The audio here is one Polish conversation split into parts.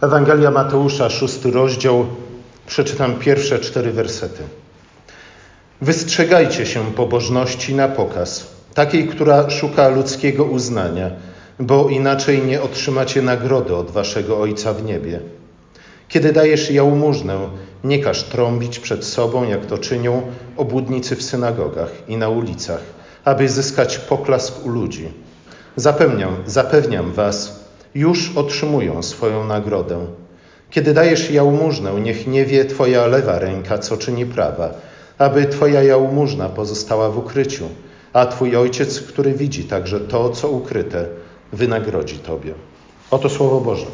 Ewangelia Mateusza, szósty rozdział, przeczytam pierwsze cztery wersety. Wystrzegajcie się pobożności na pokaz, takiej, która szuka ludzkiego uznania, bo inaczej nie otrzymacie nagrody od waszego Ojca w niebie. Kiedy dajesz jałmużnę, nie każ trąbić przed sobą, jak to czynią obłudnicy w synagogach i na ulicach, aby zyskać poklask u ludzi. Zapewniam, zapewniam was, już otrzymują swoją nagrodę. Kiedy dajesz jałmużnę, niech nie wie twoja lewa ręka, co czyni prawa, aby twoja jałmużna pozostała w ukryciu, a twój ojciec, który widzi także to, co ukryte, wynagrodzi tobie. Oto słowo Boże.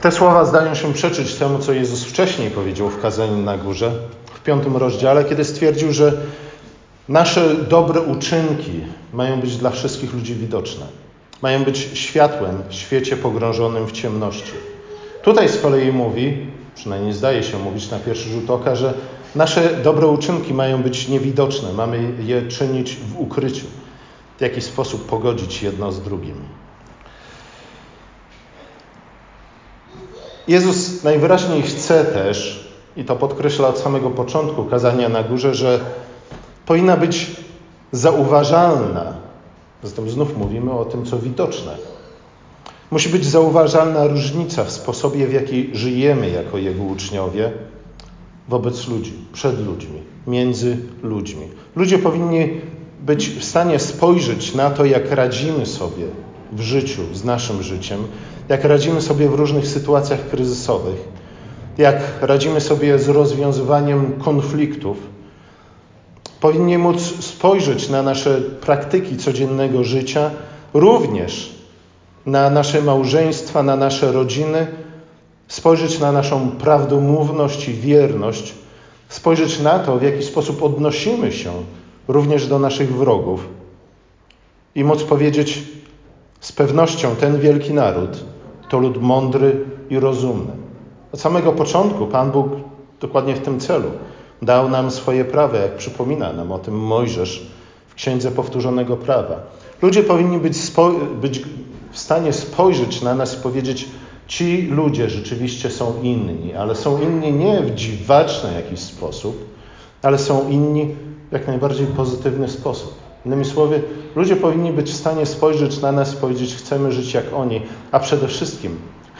Te słowa zdają się przeczyć temu, co Jezus wcześniej powiedział w kazaniu na górze, piątym rozdziale, kiedy stwierdził, że nasze dobre uczynki mają być dla wszystkich ludzi widoczne. Mają być światłem w świecie pogrążonym w ciemności. Tutaj z kolei mówi, przynajmniej zdaje się mówić na pierwszy rzut oka, że nasze dobre uczynki mają być niewidoczne, mamy je czynić w ukryciu, w jakiś sposób pogodzić jedno z drugim. Jezus najwyraźniej chce też, i to podkreśla od samego początku kazania na górze, że powinna być zauważalna. Zatem znów mówimy o tym, co widoczne. Musi być zauważalna różnica w sposobie, w jaki żyjemy jako Jego uczniowie wobec ludzi, przed ludźmi, między ludźmi. Ludzie powinni być w stanie spojrzeć na to, jak radzimy sobie w życiu, z naszym życiem, jak radzimy sobie w różnych sytuacjach kryzysowych, jak radzimy sobie z rozwiązywaniem konfliktów. Powinni móc spojrzeć na nasze praktyki codziennego życia, również na nasze małżeństwa, na nasze rodziny, spojrzeć na naszą prawdomówność i wierność, spojrzeć na to, w jaki sposób odnosimy się również do naszych wrogów i móc powiedzieć z pewnością: ten wielki naród to lud mądry i rozumny. Od samego początku Pan Bóg dokładnie w tym celu dał nam swoje prawo, jak przypomina nam o tym Mojżesz w Księdze Powtórzonego Prawa. Ludzie powinni być, być w stanie spojrzeć na nas i powiedzieć, ci ludzie rzeczywiście są inni, ale są inni nie w dziwaczny jakiś sposób, ale są inni w jak najbardziej pozytywny sposób. Innymi słowy, ludzie powinni być w stanie spojrzeć na nas i powiedzieć: Chcemy żyć jak oni, a przede wszystkim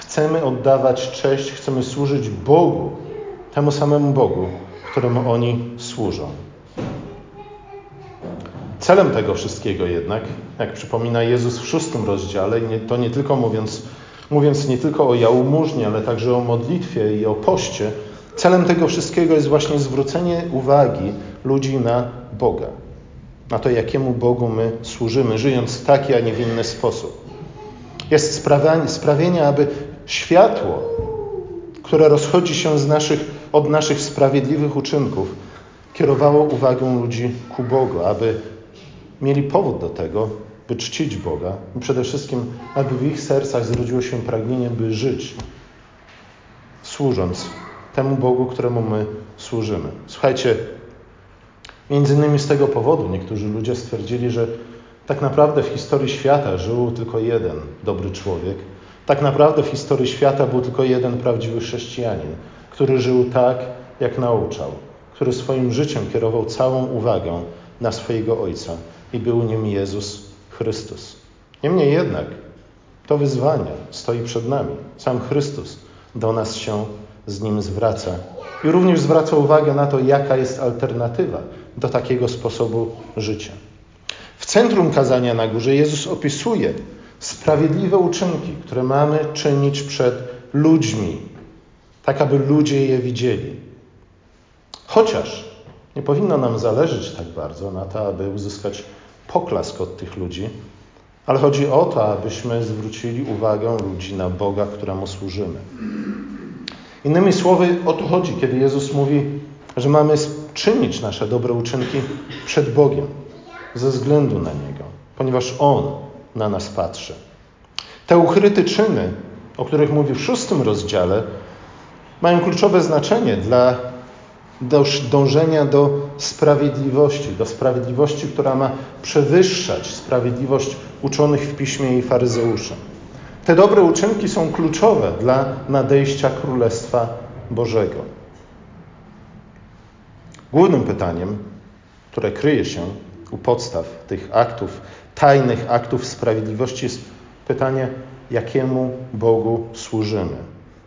chcemy oddawać cześć, chcemy służyć Bogu, temu samemu Bogu, któremu oni służą. Celem tego wszystkiego jednak, jak przypomina Jezus w szóstym rozdziale, to nie tylko mówiąc, mówiąc nie tylko o jałmużnie, ale także o modlitwie i o poście, celem tego wszystkiego jest właśnie zwrócenie uwagi ludzi na Boga na to, jakiemu Bogu my służymy, żyjąc w taki, a nie w inny sposób. Jest sprawienie, sprawienie aby światło, które rozchodzi się z naszych, od naszych sprawiedliwych uczynków, kierowało uwagę ludzi ku Bogu, aby mieli powód do tego, by czcić Boga i przede wszystkim, aby w ich sercach zrodziło się pragnienie, by żyć, służąc temu Bogu, któremu my służymy. Słuchajcie, Między innymi z tego powodu niektórzy ludzie stwierdzili, że tak naprawdę w historii świata żył tylko jeden dobry człowiek. Tak naprawdę w historii świata był tylko jeden prawdziwy chrześcijanin, który żył tak, jak nauczał, który swoim życiem kierował całą uwagę na swojego Ojca i był nim Jezus Chrystus. Niemniej jednak to wyzwanie stoi przed nami. Sam Chrystus do nas się z nim zwraca i również zwraca uwagę na to, jaka jest alternatywa do takiego sposobu życia. W centrum kazania na górze Jezus opisuje sprawiedliwe uczynki, które mamy czynić przed ludźmi, tak aby ludzie je widzieli. Chociaż nie powinno nam zależeć tak bardzo na to, aby uzyskać poklask od tych ludzi, ale chodzi o to, abyśmy zwrócili uwagę ludzi na Boga, któremu służymy. Innymi słowy, o to chodzi, kiedy Jezus mówi, że mamy czynić nasze dobre uczynki przed Bogiem, ze względu na Niego, ponieważ On na nas patrzy. Te ukryte czyny, o których mówi w szóstym rozdziale, mają kluczowe znaczenie dla dążenia do sprawiedliwości, do sprawiedliwości, która ma przewyższać sprawiedliwość uczonych w piśmie i faryzeuszy. Te dobre uczynki są kluczowe dla nadejścia Królestwa Bożego. Głównym pytaniem, które kryje się u podstaw tych aktów, tajnych aktów sprawiedliwości, jest pytanie, jakiemu Bogu służymy?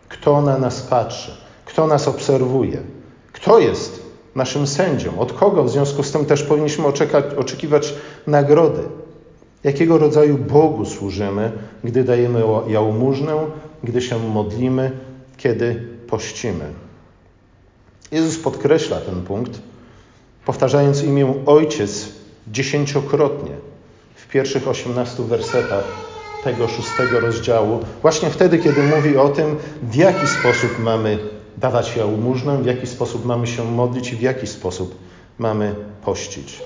Kto na nas patrzy? Kto nas obserwuje? Kto jest naszym sędzią? Od kogo w związku z tym też powinniśmy oczekiwać nagrody? Jakiego rodzaju Bogu służymy, gdy dajemy jałmużnę, gdy się modlimy, kiedy pościmy? Jezus podkreśla ten punkt, powtarzając imię Ojciec dziesięciokrotnie pierwszych osiemnastu wersetach tego szóstego rozdziału, właśnie wtedy, kiedy mówi o tym, w jaki sposób mamy dawać jałmużnę, w jaki sposób mamy się modlić i w jaki sposób mamy pościć.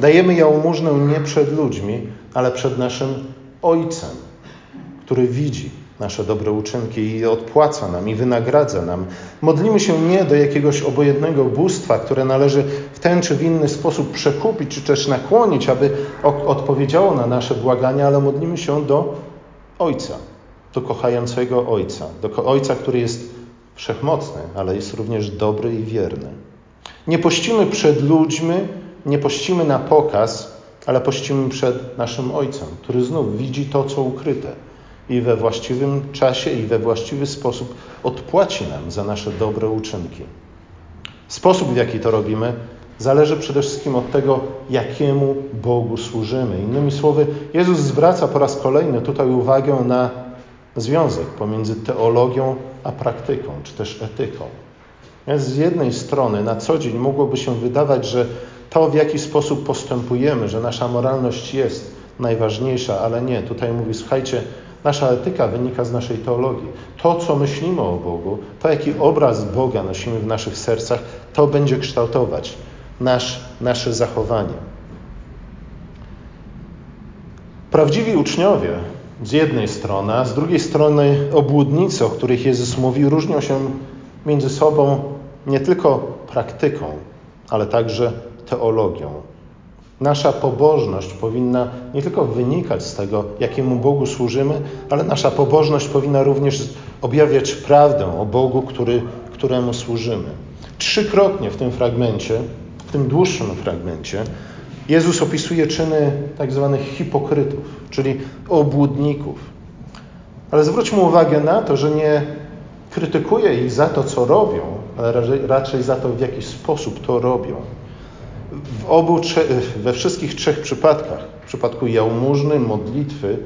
Dajemy jałmużnę nie przed ludźmi, ale przed naszym Ojcem, który widzi nasze dobre uczynki i odpłaca nam i wynagradza nam. Modlimy się nie do jakiegoś obojętnego bóstwa, które należy w ten czy w inny sposób przekupić, czy też nakłonić, aby odpowiedziało na nasze błagania, ale modlimy się do Ojca, do kochającego Ojca, do Ojca, który jest wszechmocny, ale jest również dobry i wierny. Nie pościmy przed ludźmi, nie pościmy na pokaz, ale pościmy przed naszym Ojcem, który znów widzi to, co ukryte i we właściwym czasie i we właściwy sposób odpłaci nam za nasze dobre uczynki. Sposób, w jaki to robimy, zależy przede wszystkim od tego, jakiemu Bogu służymy. Innymi słowy, Jezus zwraca po raz kolejny tutaj uwagę na związek pomiędzy teologią a praktyką, czy też etyką. Więc z jednej strony na co dzień mogłoby się wydawać, że to, w jaki sposób postępujemy, że nasza moralność jest najważniejsza, ale nie. Tutaj mówi, słuchajcie, nasza etyka wynika z naszej teologii. To, co myślimy o Bogu, to, jaki obraz Boga nosimy w naszych sercach, to będzie kształtować nasz, nasze zachowanie. Prawdziwi uczniowie z jednej strony, a z drugiej strony obłudnicy, o których Jezus mówi, różnią się między sobą nie tylko praktyką, ale także teologią. Nasza pobożność powinna nie tylko wynikać z tego, jakiemu Bogu służymy, ale nasza pobożność powinna również objawiać prawdę o Bogu, który, któremu służymy. Trzykrotnie w tym fragmencie, w tym dłuższym fragmencie, Jezus opisuje czyny tak zwanych hipokrytów, czyli obłudników. Ale zwróćmy uwagę na to, że nie krytykuje ich za to, co robią, ale raczej za to, w jaki sposób to robią. W obu, we wszystkich trzech przypadkach, w przypadku jałmużny, modlitwy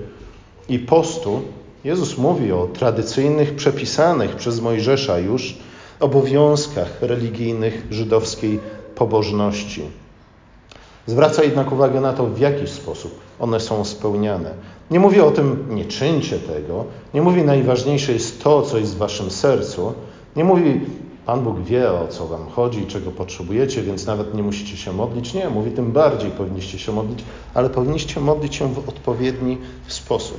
i postu, Jezus mówi o tradycyjnych, przepisanych przez Mojżesza już obowiązkach religijnych żydowskiej pobożności. Zwraca jednak uwagę na to, w jaki sposób one są spełniane. Nie mówi o tym, nie czyńcie tego. Nie mówi, najważniejsze jest to, co jest w waszym sercu. Nie mówi, Pan Bóg wie, o co wam chodzi, czego potrzebujecie, więc nawet nie musicie się modlić. Nie, mówi, tym bardziej powinniście się modlić, ale powinniście modlić się w odpowiedni sposób.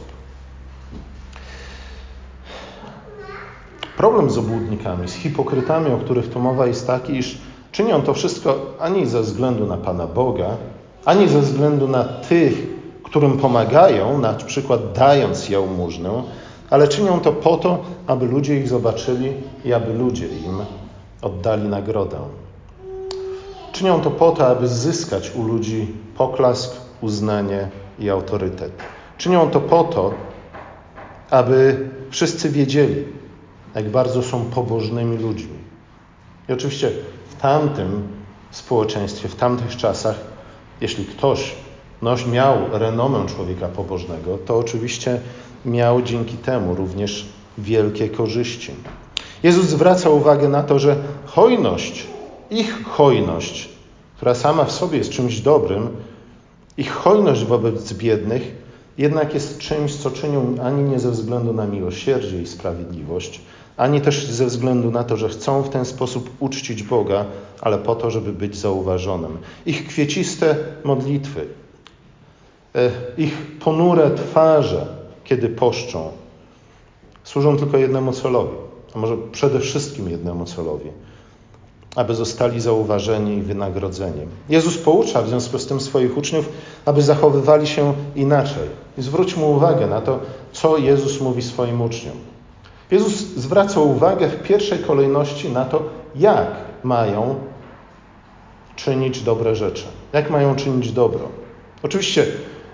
Problem z obłudnikami, z hipokrytami, o których tu mowa, jest taki, iż czynią to wszystko ani ze względu na Pana Boga, ani ze względu na tych, którym pomagają, na przykład dając jałmużnę, ale czynią to po to, aby ludzie ich zobaczyli i aby ludzie im oddali nagrodę. Czynią to po to, aby zyskać u ludzi poklask, uznanie i autorytet. Czynią to po to, aby wszyscy wiedzieli, jak bardzo są pobożnymi ludźmi. I oczywiście w tamtym społeczeństwie, w tamtych czasach, jeśli ktoś miał renomę człowieka pobożnego, to oczywiście miał dzięki temu również wielkie korzyści. Jezus zwraca uwagę na to, że hojność, ich hojność, która sama w sobie jest czymś dobrym, ich hojność wobec biednych jednak jest czymś, co czynią ani nie ze względu na miłosierdzie i sprawiedliwość, ani też ze względu na to, że chcą w ten sposób uczcić Boga, ale po to, żeby być zauważonym. Ich kwieciste modlitwy, e, ich ponure twarze, kiedy poszczą, służą tylko jednemu celowi, a może przede wszystkim jednemu celowi aby zostali zauważeni i wynagrodzeni. Jezus poucza w związku z tym swoich uczniów, aby zachowywali się inaczej. I zwróćmy uwagę na to, co Jezus mówi swoim uczniom. Jezus zwraca uwagę w pierwszej kolejności na to, jak mają czynić dobre rzeczy, jak mają czynić dobro. Oczywiście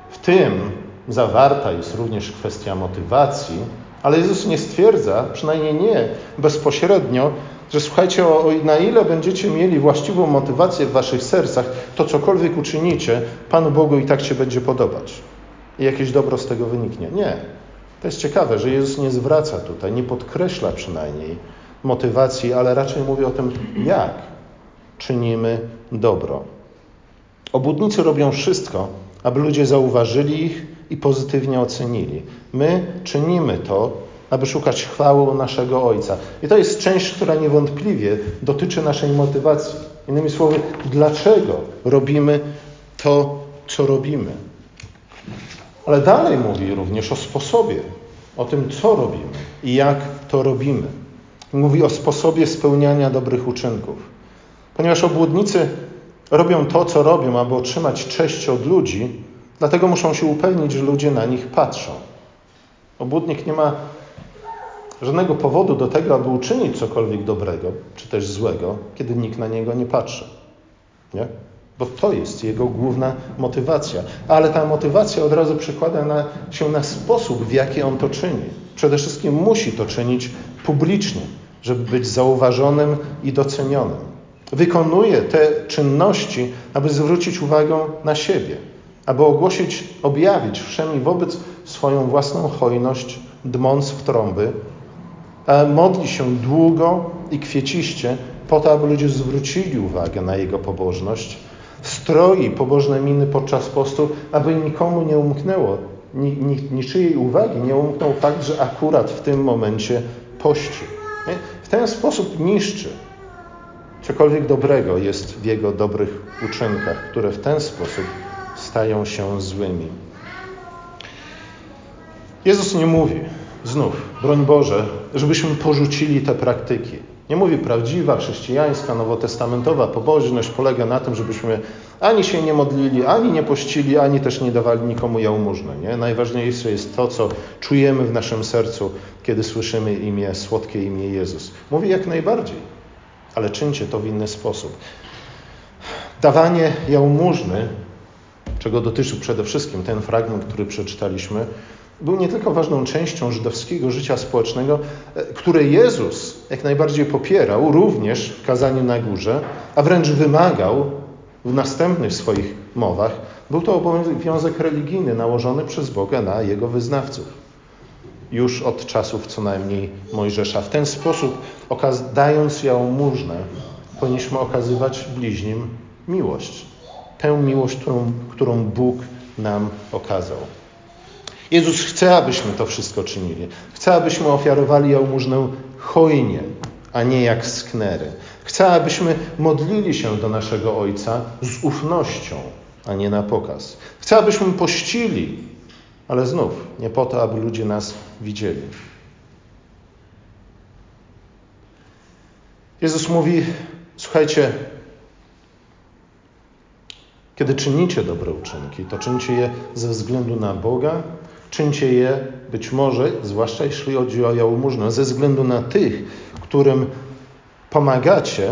w tym zawarta jest również kwestia motywacji, ale Jezus nie stwierdza, przynajmniej nie bezpośrednio, że słuchajcie, o, na ile będziecie mieli właściwą motywację w waszych sercach, to cokolwiek uczynicie, Panu Bogu i tak się będzie podobać. I jakieś dobro z tego wyniknie. Nie. To jest ciekawe, że Jezus nie zwraca tutaj, nie podkreśla przynajmniej motywacji, ale raczej mówi o tym, jak czynimy dobro. Obudnicy robią wszystko, aby ludzie zauważyli ich i pozytywnie ocenili. My czynimy to, aby szukać chwały naszego Ojca. I to jest część, która niewątpliwie dotyczy naszej motywacji. Innymi słowy, dlaczego robimy to, co robimy. Ale dalej mówi również o sposobie, o tym, co robimy i jak to robimy. Mówi o sposobie spełniania dobrych uczynków. Ponieważ obłudnicy robią to, co robią, aby otrzymać cześć od ludzi, dlatego muszą się upewnić, że ludzie na nich patrzą. Obłudnik nie ma żadnego powodu do tego, aby uczynić cokolwiek dobrego czy też złego, kiedy nikt na niego nie patrzy. Nie? Bo to jest jego główna motywacja. Ale ta motywacja od razu przekłada na, się na sposób, w jaki on to czyni. Przede wszystkim musi to czynić publicznie, żeby być zauważonym i docenionym. Wykonuje te czynności, aby zwrócić uwagę na siebie, aby ogłosić, objawić wszemi wobec swoją własną hojność, dmąc w trąby, modli się długo i kwieciście po to, aby ludzie zwrócili uwagę na jego pobożność, stroi pobożne miny podczas postu, aby nikomu nie umknęło, niczyjej uwagi nie umknął fakt, że akurat w tym momencie pości. W ten sposób niszczy cokolwiek dobrego jest w jego dobrych uczynkach, które w ten sposób stają się złymi. Jezus nie mówi, znów, broń Boże, żebyśmy porzucili te praktyki. Nie mówi prawdziwa, chrześcijańska, nowotestamentowa pobożność polega na tym, żebyśmy ani się nie modlili, ani nie pościli, ani też nie dawali nikomu jałmużny. Nie? Najważniejsze jest to, co czujemy w naszym sercu, kiedy słyszymy imię, słodkie imię Jezus. Mówi jak najbardziej, ale czyńcie to w inny sposób. Dawanie jałmużny, czego dotyczy przede wszystkim ten fragment, który przeczytaliśmy, był nie tylko ważną częścią żydowskiego życia społecznego, e, które Jezus jak najbardziej popierał, również w kazaniu na górze, a wręcz wymagał w następnych swoich mowach. Był to obowiązek religijny nałożony przez Boga na jego wyznawców. Już od czasów co najmniej Mojżesza. W ten sposób, dając jałmużnę, powinniśmy okazywać bliźnim miłość. Tę miłość, którą, którą Bóg nam okazał. Jezus chce, abyśmy to wszystko czynili. Chce, abyśmy ofiarowali jałmużnę hojnie, a nie jak sknery. Chce, abyśmy modlili się do naszego Ojca z ufnością, a nie na pokaz. Chce, abyśmy pościli, ale znów nie po to, aby ludzie nas widzieli. Jezus mówi: Słuchajcie, kiedy czynicie dobre uczynki, to czyńcie je ze względu na Boga Czyńcie je być może, zwłaszcza jeśli chodzi o jałmużnę, ze względu na tych, którym pomagacie,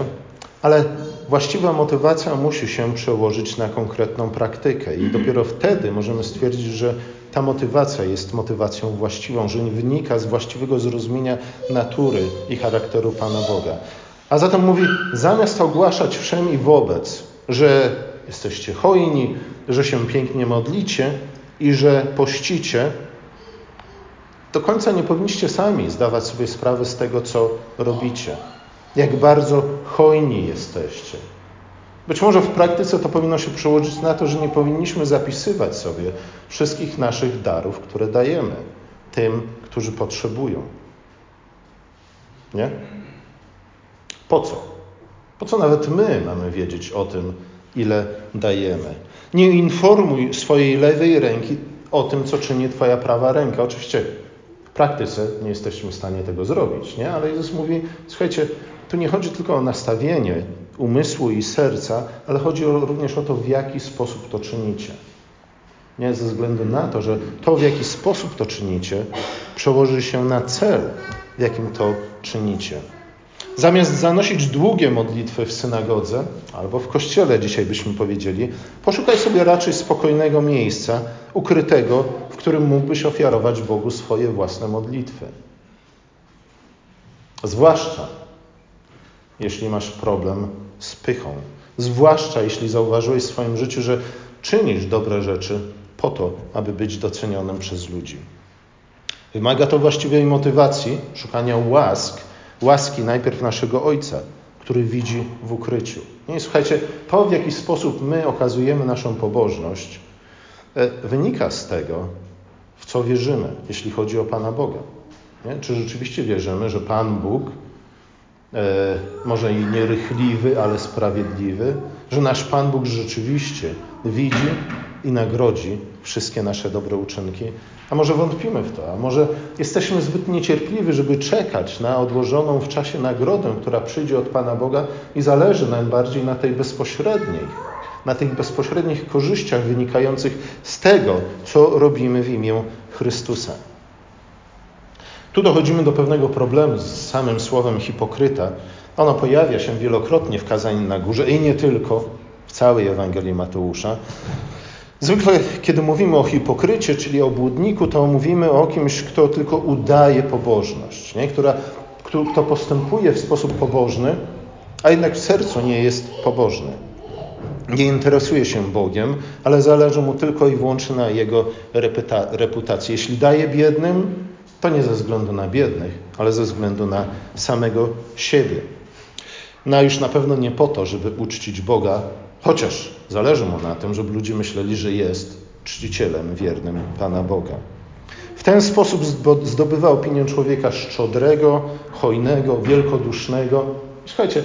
ale właściwa motywacja musi się przełożyć na konkretną praktykę i dopiero wtedy możemy stwierdzić, że ta motywacja jest motywacją właściwą, że nie wynika z właściwego zrozumienia natury i charakteru Pana Boga. A zatem mówi, zamiast ogłaszać wszem i wobec, że jesteście hojni, że się pięknie modlicie, i że pościcie, do końca nie powinniście sami zdawać sobie sprawy z tego, co robicie. Jak bardzo hojni jesteście. Być może w praktyce to powinno się przełożyć na to, że nie powinniśmy zapisywać sobie wszystkich naszych darów, które dajemy tym, którzy potrzebują. Nie? Po co? Po co nawet my mamy wiedzieć o tym, ile dajemy? Nie informuj swojej lewej ręki o tym, co czyni Twoja prawa ręka. Oczywiście w praktyce nie jesteśmy w stanie tego zrobić, nie? ale Jezus mówi: Słuchajcie, tu nie chodzi tylko o nastawienie umysłu i serca, ale chodzi również o to, w jaki sposób to czynicie. Nie ze względu na to, że to, w jaki sposób to czynicie, przełoży się na cel, w jakim to czynicie. Zamiast zanosić długie modlitwy w synagodze albo w kościele, dzisiaj byśmy powiedzieli, poszukaj sobie raczej spokojnego miejsca, ukrytego, w którym mógłbyś ofiarować Bogu swoje własne modlitwy. Zwłaszcza jeśli masz problem z pychą. Zwłaszcza jeśli zauważyłeś w swoim życiu, że czynisz dobre rzeczy po to, aby być docenionym przez ludzi. Wymaga to właściwej motywacji, szukania łask, łaski najpierw naszego Ojca, który widzi w ukryciu. Nie, słuchajcie, to w jaki sposób my okazujemy naszą pobożność, e, wynika z tego, w co wierzymy, jeśli chodzi o Pana Boga. Nie? Czy rzeczywiście wierzymy, że Pan Bóg, e, może i nierychliwy, ale sprawiedliwy, że nasz Pan Bóg rzeczywiście widzi i nagrodzi wszystkie nasze dobre uczynki? A może wątpimy w to, a może jesteśmy zbyt niecierpliwi, żeby czekać na odłożoną w czasie nagrodę, która przyjdzie od Pana Boga i zależy nam bardziej na tej bezpośredniej, na tych bezpośrednich korzyściach wynikających z tego, co robimy w imię Chrystusa. Tu dochodzimy do pewnego problemu z samym słowem hipokryta. Ono pojawia się wielokrotnie w kazaniu na górze i nie tylko w całej Ewangelii Mateusza. Zwykle, kiedy mówimy o hipokrycie, czyli o błudniku, to mówimy o kimś, kto tylko udaje pobożność, nie? Która, kto postępuje w sposób pobożny, a jednak w sercu nie jest pobożny. Nie interesuje się Bogiem, ale zależy mu tylko i wyłącznie na jego reputacji. Jeśli daje biednym, to nie ze względu na biednych, ale ze względu na samego siebie. No już na pewno nie po to, żeby uczcić Boga, chociaż zależy mu na tym, żeby ludzie myśleli, że jest czcicielem wiernym Pana Boga. W ten sposób zdobywa opinię człowieka szczodrego, hojnego, wielkodusznego. Słuchajcie,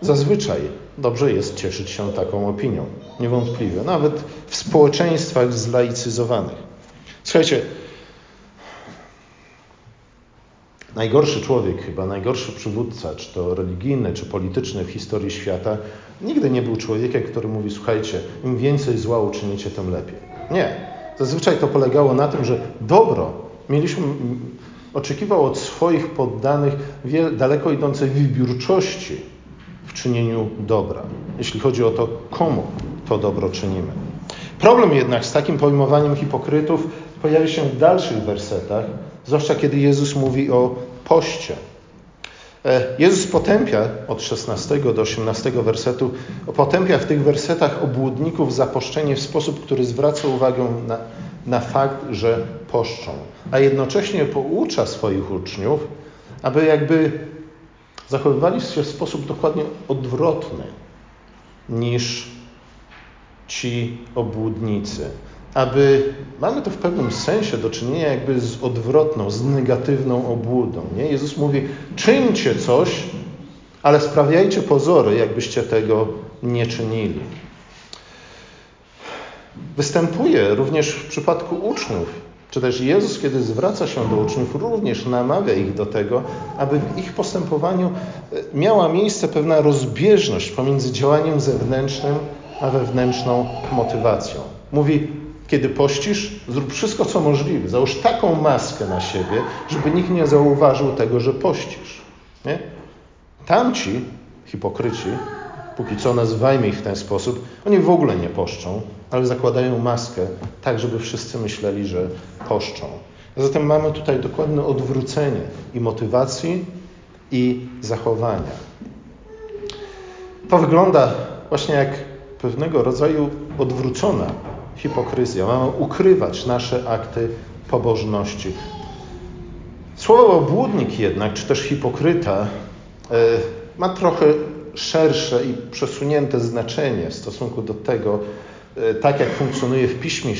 zazwyczaj dobrze jest cieszyć się taką opinią. Niewątpliwie. Nawet w społeczeństwach zlaicyzowanych. Słuchajcie, Najgorszy człowiek, chyba najgorszy przywódca, czy to religijny, czy polityczny w historii świata, nigdy nie był człowiekiem, który mówi: Słuchajcie, im więcej zła uczynicie, tym lepiej. Nie. Zazwyczaj to polegało na tym, że dobro mieliśmy, oczekiwał od swoich poddanych daleko idącej wybiórczości w czynieniu dobra, jeśli chodzi o to, komu to dobro czynimy. Problem jednak z takim pojmowaniem hipokrytów pojawia się w dalszych wersetach, zwłaszcza kiedy Jezus mówi o poście. E, Jezus potępia od 16 do 18 wersetu, potępia w tych wersetach obłudników za poszczenie w sposób, który zwraca uwagę na, na fakt, że poszczą, a jednocześnie poucza swoich uczniów, aby jakby zachowywali się w sposób dokładnie odwrotny niż ci obłudnicy aby mamy to w pewnym sensie do czynienia jakby z odwrotną, z negatywną obłudą. Nie? Jezus mówi: czyńcie coś, ale sprawiajcie pozory, jakbyście tego nie czynili. Występuje również w przypadku uczniów, czy też Jezus, kiedy zwraca się do uczniów, również namawia ich do tego, aby w ich postępowaniu e, miała miejsce pewna rozbieżność pomiędzy działaniem zewnętrznym a wewnętrzną motywacją. Mówi: kiedy pościsz, zrób wszystko, co możliwe. Załóż taką maskę na siebie, żeby nikt nie zauważył tego, że pościsz. Nie? Tamci, hipokryci, póki co nazywajmy ich w ten sposób, oni w ogóle nie poszczą, ale zakładają maskę tak, żeby wszyscy myśleli, że poszczą. Zatem mamy tutaj dokładne odwrócenie i motywacji, i zachowania. To wygląda właśnie jak pewnego rodzaju odwrócona hipokryzja. Mamy ukrywać nasze akty pobożności. Słowo obłudnik jednak, czy też hipokryta, e, ma trochę szersze i przesunięte znaczenie w stosunku do tego, e, tak jak funkcjonuje w Piśmie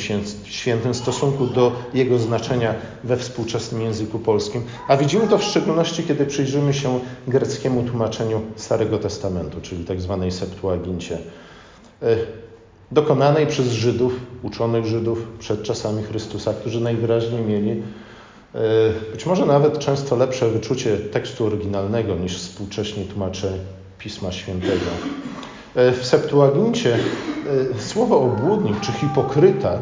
Świętym w stosunku do jego znaczenia we współczesnym języku polskim. A widzimy to w szczególności, kiedy przyjrzymy się greckiemu tłumaczeniu Starego Testamentu, czyli tak zwanej Septuagincie. E, dokonanej przez Żydów, uczonych Żydów przed czasami Chrystusa, którzy najwyraźniej mieli być może nawet często lepsze wyczucie tekstu oryginalnego niż współcześnie tłumacze Pisma Świętego. W Septuagincie słowo obłudnik czy hipokryta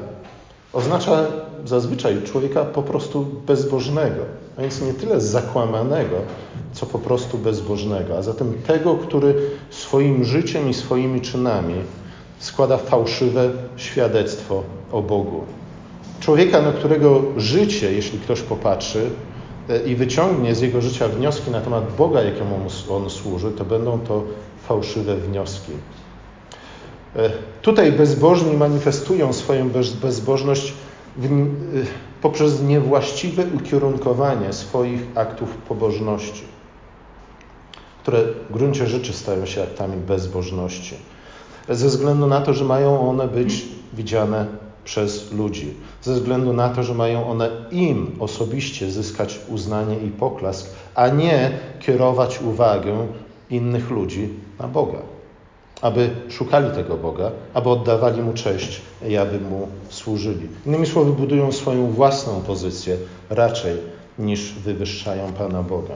oznacza zazwyczaj człowieka po prostu bezbożnego, a więc nie tyle zakłamanego, co po prostu bezbożnego, a zatem tego, który swoim życiem i swoimi czynami składa fałszywe świadectwo o Bogu. Człowieka, na którego życie, jeśli ktoś popatrzy e, i wyciągnie z jego życia wnioski na temat Boga, jakiemu on służy, to będą to fałszywe wnioski. E, tutaj bezbożni manifestują swoją bezbożność w, poprzez niewłaściwe ukierunkowanie swoich aktów pobożności, które w gruncie rzeczy stają się aktami bezbożności, ze względu na to, że mają one być widziane przez ludzi, ze względu na to, że mają one im osobiście zyskać uznanie i poklask, a nie kierować uwagę innych ludzi na Boga aby szukali tego Boga, aby oddawali Mu cześć i aby Mu służyli. Innymi słowy, budują swoją własną pozycję raczej niż wywyższają Pana Boga.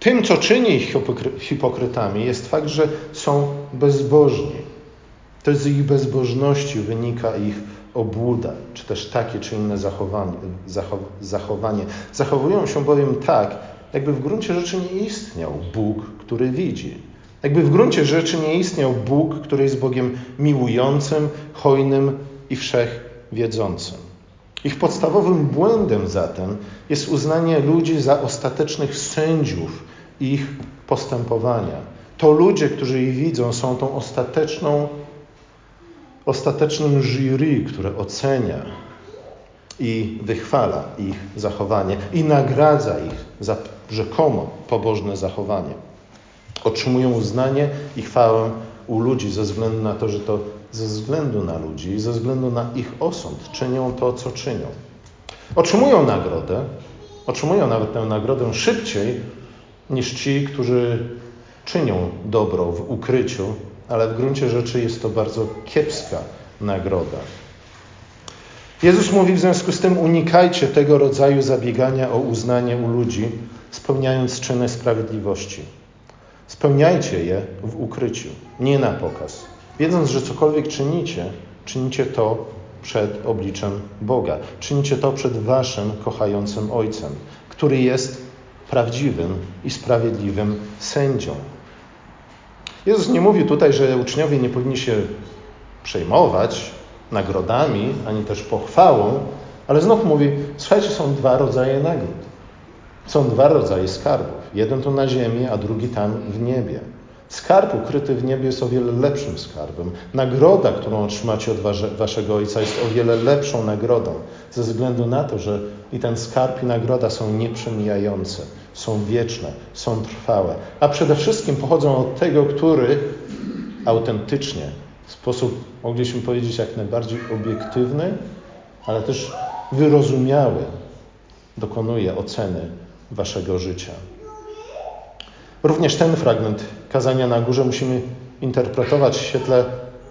Tym, co czyni ich hipokrytami, jest fakt, że są bezbożni. To z ich bezbożności wynika ich obłuda, czy też takie czy inne zachowanie. zachowanie. Zachowują się bowiem tak, jakby w gruncie rzeczy nie istniał Bóg, który widzi. Jakby w gruncie rzeczy nie istniał Bóg, który jest Bogiem miłującym, hojnym i wszechwiedzącym. Ich podstawowym błędem zatem jest uznanie ludzi za ostatecznych sędziów ich postępowania. To ludzie, którzy ich widzą, są tą ostateczną, ostatecznym jury, które ocenia i wychwala ich zachowanie i nagradza ich za rzekomo pobożne zachowanie otrzymują uznanie i chwałę u ludzi ze względu na to, że to ze względu na ludzi ze względu na ich osąd czynią to, co czynią. Otrzymują nagrodę, otrzymują nawet tę nagrodę szybciej niż ci, którzy czynią dobro w ukryciu, ale w gruncie rzeczy jest to bardzo kiepska nagroda. Jezus mówi w związku z tym: unikajcie tego rodzaju zabiegania o uznanie u ludzi, spełniając czyny sprawiedliwości. Spełniajcie je w ukryciu, nie na pokaz. Wiedząc, że cokolwiek czynicie, czynicie to przed obliczem Boga. Czynicie to przed Waszym kochającym Ojcem, który jest prawdziwym i sprawiedliwym sędzią. Jezus nie mówi tutaj, że uczniowie nie powinni się przejmować nagrodami ani też pochwałą, ale znów mówi: Słuchajcie, są dwa rodzaje nagród. Są dwa rodzaje skarbów. Jeden to na ziemi, a drugi tam w niebie. Skarb ukryty w niebie jest o wiele lepszym skarbem. Nagroda, którą otrzymacie od waszego Ojca, jest o wiele lepszą nagrodą, ze względu na to, że i ten skarb i nagroda są nieprzemijające, są wieczne, są trwałe, a przede wszystkim pochodzą od tego, który autentycznie, w sposób, mogliśmy powiedzieć, jak najbardziej obiektywny, ale też wyrozumiały, dokonuje oceny waszego życia. Również ten fragment kazania na górze musimy interpretować w świetle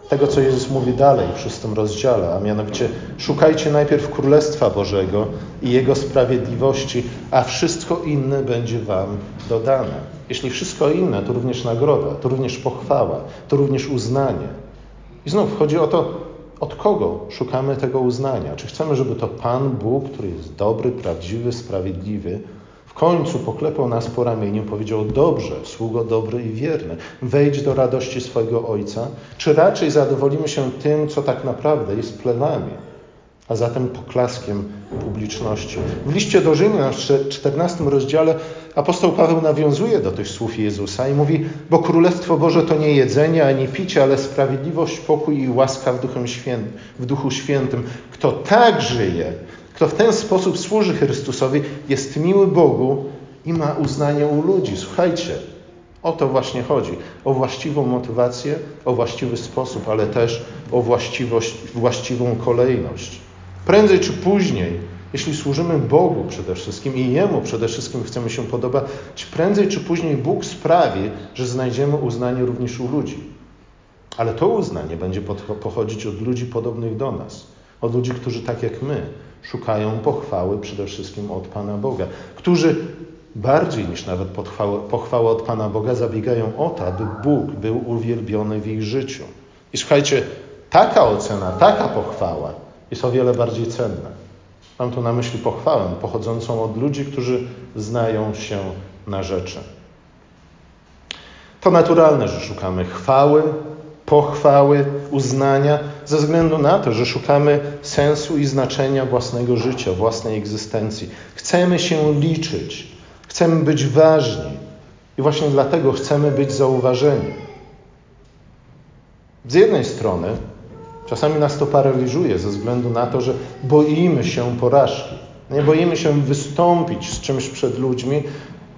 tego, co Jezus mówi dalej w szóstym rozdziale, a mianowicie szukajcie najpierw Królestwa Bożego i Jego sprawiedliwości, a wszystko inne będzie wam dodane. Jeśli wszystko inne, to również nagroda, to również pochwała, to również uznanie. I znów chodzi o to, od kogo szukamy tego uznania. Czy chcemy, żeby to Pan Bóg, który jest dobry, prawdziwy, sprawiedliwy, końcu poklepał nas po ramieniu, powiedział: Dobrze, sługo dobry i wierny, wejdź do radości swojego Ojca, czy raczej zadowolimy się tym, co tak naprawdę jest plewami, a zatem poklaskiem publiczności. W liście do Rzymian w 14 rozdziale apostoł Paweł nawiązuje do tych słów Jezusa i mówi: Bo Królestwo Boże to nie jedzenie ani picie, ale sprawiedliwość, pokój i łaska w, Duchem Świętym, w Duchu Świętym. Kto tak żyje, kto w ten sposób służy Chrystusowi, jest miły Bogu i ma uznanie u ludzi. Słuchajcie, o to właśnie chodzi. O właściwą motywację, o właściwy sposób, ale też o właściwość, właściwą kolejność. Prędzej czy później, jeśli służymy Bogu przede wszystkim i Jemu przede wszystkim chcemy się podobać, prędzej czy później Bóg sprawi, że znajdziemy uznanie również u ludzi. Ale to uznanie będzie pochodzić od ludzi podobnych do nas, od ludzi, którzy tak jak my szukają pochwały przede wszystkim od Pana Boga, którzy bardziej niż nawet pochwałę od Pana Boga zabiegają o to, aby Bóg był uwielbiony w ich życiu. I słuchajcie, taka ocena, taka pochwała jest o wiele bardziej cenna. Mam tu na myśli pochwałę pochodzącą od ludzi, którzy znają się na rzeczy. To naturalne, że szukamy chwały, pochwały, uznania, ze względu na to, że szukamy sensu i znaczenia własnego życia, własnej egzystencji. Chcemy się liczyć, chcemy być ważni i właśnie dlatego chcemy być zauważeni. Z jednej strony czasami nas to paraliżuje ze względu na to, że boimy się porażki. Nie boimy się wystąpić z czymś przed ludźmi,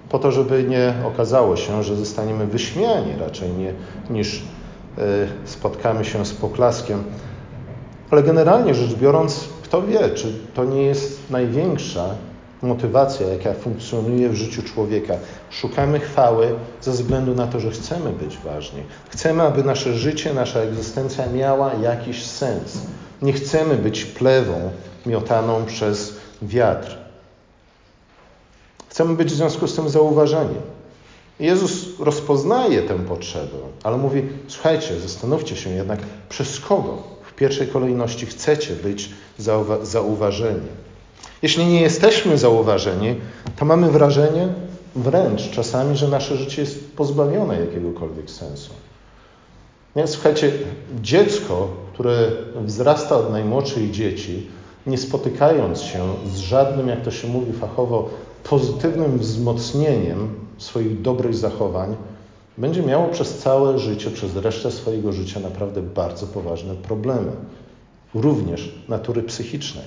po to, żeby nie okazało się, że zostaniemy wyśmiani raczej nie, niż spotkamy się z poklaskiem. Ale generalnie rzecz biorąc, kto wie, czy to nie jest największa motywacja, jaka funkcjonuje w życiu człowieka. Szukamy chwały ze względu na to, że chcemy być ważni. Chcemy, aby nasze życie, nasza egzystencja miała jakiś sens. Nie chcemy być plewą miotaną przez wiatr. Chcemy być w związku z tym zauważeni. Jezus rozpoznaje tę potrzebę, ale mówi: Słuchajcie, zastanówcie się jednak, przez kogo w pierwszej kolejności chcecie być zauwa zauważeni. Jeśli nie jesteśmy zauważeni, to mamy wrażenie wręcz czasami, że nasze życie jest pozbawione jakiegokolwiek sensu. Nie? Słuchajcie, dziecko, które wzrasta od najmłodszych dzieci, nie spotykając się z żadnym, jak to się mówi fachowo, pozytywnym wzmocnieniem swoich dobrych zachowań, będzie miało przez całe życie, przez resztę swojego życia naprawdę bardzo poważne problemy, również natury psychicznej.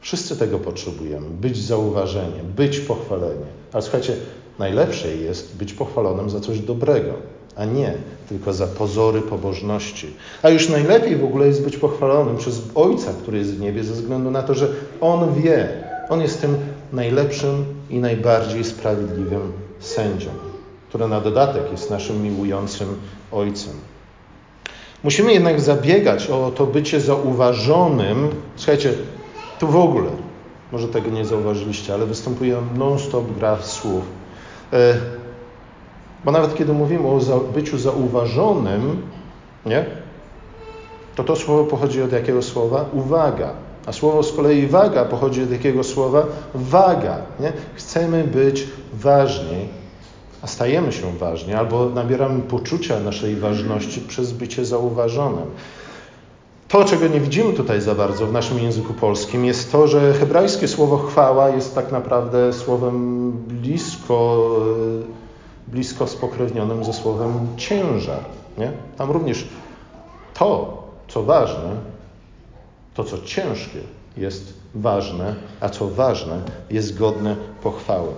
Wszyscy tego potrzebujemy, być zauważeni, być pochwaleni. Ale słuchajcie, najlepsze jest być pochwalonym za coś dobrego, a nie tylko za pozory pobożności. A już najlepiej w ogóle jest być pochwalonym przez Ojca, który jest w niebie, ze względu na to, że On wie, On jest tym najlepszym i najbardziej sprawiedliwym sędzią, który na dodatek jest naszym miłującym Ojcem. Musimy jednak zabiegać o to bycie zauważonym. Słuchajcie, tu w ogóle, może tego nie zauważyliście, ale występuje non-stop gra słów. E, bo nawet kiedy mówimy o byciu zauważonym, nie? to to słowo pochodzi od jakiego słowa? Uwaga. A słowo z kolei waga pochodzi od jakiego słowa? Waga. Nie? Chcemy być ważni, a stajemy się ważni, albo nabieramy poczucia naszej ważności przez bycie zauważonym. To, czego nie widzimy tutaj za bardzo w naszym języku polskim, jest to, że hebrajskie słowo chwała jest tak naprawdę słowem blisko, blisko spokrewnionym ze słowem ciężar. Nie? Tam również to, co ważne, to, co ciężkie, jest ważne, a co ważne, jest godne pochwały.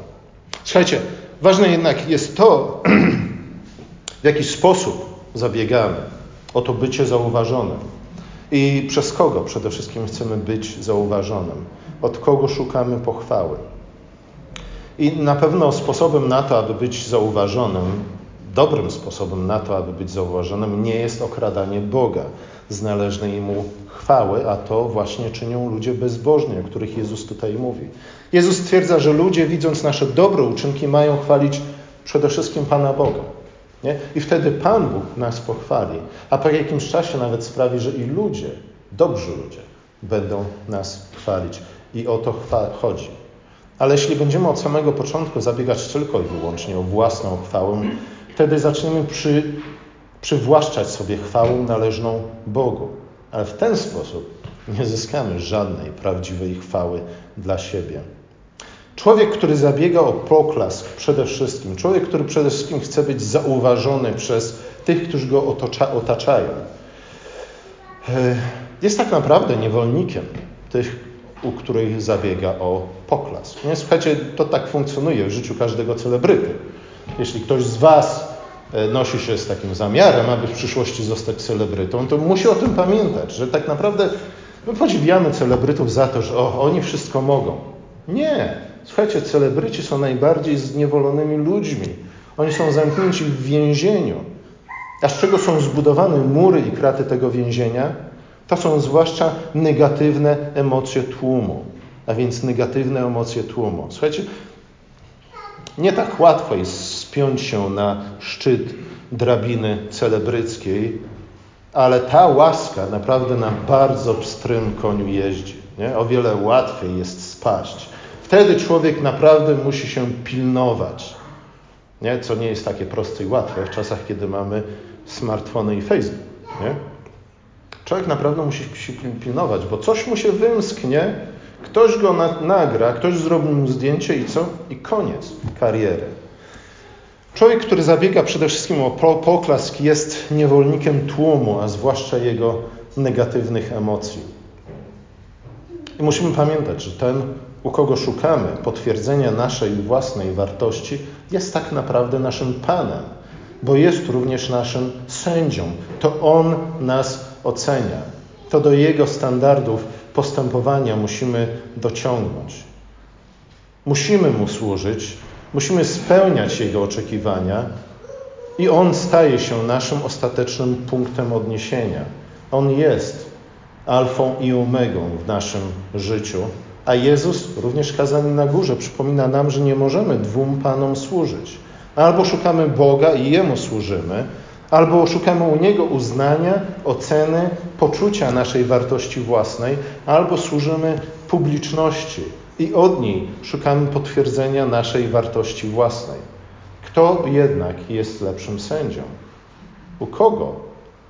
Słuchajcie, ważne jednak jest to, w jaki sposób zabiegamy o to bycie zauważonym. I przez kogo przede wszystkim chcemy być zauważonym? Od kogo szukamy pochwały? I na pewno sposobem na to, aby być zauważonym, dobrym sposobem na to, aby być zauważonym, nie jest okradanie Boga z należnej mu chwały, a to właśnie czynią ludzie bezbożni, o których Jezus tutaj mówi. Jezus stwierdza, że ludzie, widząc nasze dobre uczynki, mają chwalić przede wszystkim Pana Boga. Nie? I wtedy Pan Bóg nas pochwali, a po jakimś czasie nawet sprawi, że i ludzie, dobrzy ludzie, będą nas chwalić. I o to chodzi. Ale jeśli będziemy od samego początku zabiegać tylko i wyłącznie o własną chwałę, wtedy zaczniemy przy, przywłaszczać sobie chwałę należną Bogu. Ale w ten sposób nie zyskamy żadnej prawdziwej chwały dla siebie. Człowiek, który zabiega o poklask przede wszystkim, człowiek, który przede wszystkim chce być zauważony przez tych, którzy go otocza, otaczają, e, jest tak naprawdę niewolnikiem tych, u których zabiega o poklask. Nie? Słuchajcie, to tak funkcjonuje w życiu każdego celebryty. Jeśli ktoś z Was nosi się z takim zamiarem, aby w przyszłości zostać celebrytą, to musi o tym pamiętać, że tak naprawdę my podziwiamy celebrytów za to, że o, oni wszystko mogą. Nie. Słuchajcie, celebryci są najbardziej zniewolonymi ludźmi. Oni są zamknięci w więzieniu. A z czego są zbudowane mury i kraty tego więzienia? To są zwłaszcza negatywne emocje tłumu. a więc negatywne emocje tłumu. Słuchajcie, nie tak łatwo jest spiąć się na szczyt drabiny celebryckiej, ale ta łaska naprawdę na bardzo pstrym koniu jeździ. Nie? O wiele łatwiej jest spaść. Wtedy człowiek naprawdę musi się pilnować. Nie? Co nie jest takie proste i łatwe w czasach, kiedy mamy smartfony i Facebook. Nie? Człowiek naprawdę musi się pilnować, bo coś mu się wymsknie, ktoś go na, nagra, ktoś zrobi mu zdjęcie i co? I koniec kariery. Człowiek, który zabiega przede wszystkim o poklask, jest niewolnikiem tłumu, a zwłaszcza jego negatywnych emocji. I musimy pamiętać, że ten, u kogo szukamy potwierdzenia naszej własnej wartości, jest tak naprawdę naszym Panem, bo jest również naszym sędzią. To On nas ocenia. To do Jego standardów postępowania musimy dociągnąć. Musimy Mu służyć, musimy spełniać Jego oczekiwania i On staje się naszym ostatecznym punktem odniesienia. On jest alfą i omegą w naszym życiu, a Jezus, również kazany na górze, przypomina nam, że nie możemy dwóm Panom służyć. Albo szukamy Boga i Jemu służymy, albo szukamy u Niego uznania, oceny, poczucia naszej wartości własnej, albo służymy publiczności i od niej szukamy potwierdzenia naszej wartości własnej. Kto jednak jest lepszym sędzią? U kogo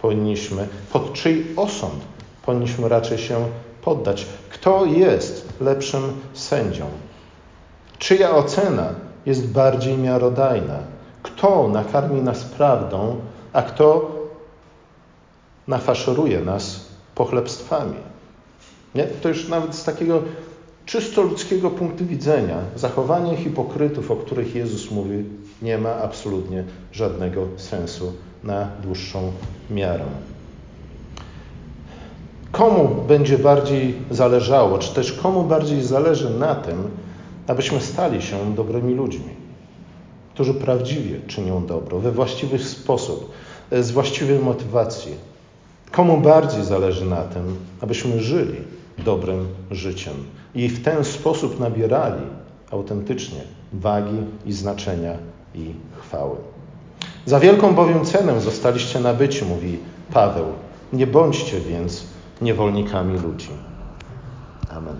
powinniśmy, pod czyj osąd powinniśmy raczej się poddać? Kto jest lepszym sędzią? Czyja ocena jest bardziej miarodajna? Kto nakarmi nas prawdą, a kto nafaszeruje nas pochlebstwami? Nie? To już nawet z takiego czysto ludzkiego punktu widzenia zachowanie hipokrytów, o których Jezus mówi, nie ma absolutnie żadnego sensu na dłuższą miarę. Komu będzie bardziej zależało, czy też komu bardziej zależy na tym, abyśmy stali się dobrymi ludźmi, którzy prawdziwie czynią dobro, we właściwy sposób, z właściwej motywacji. Komu bardziej zależy na tym, abyśmy żyli dobrym życiem i w ten sposób nabierali autentycznie wagi i znaczenia i chwały. Za wielką bowiem cenę zostaliście nabyci, mówi Paweł. Nie bądźcie więc niewolnikami ludzi. Amen.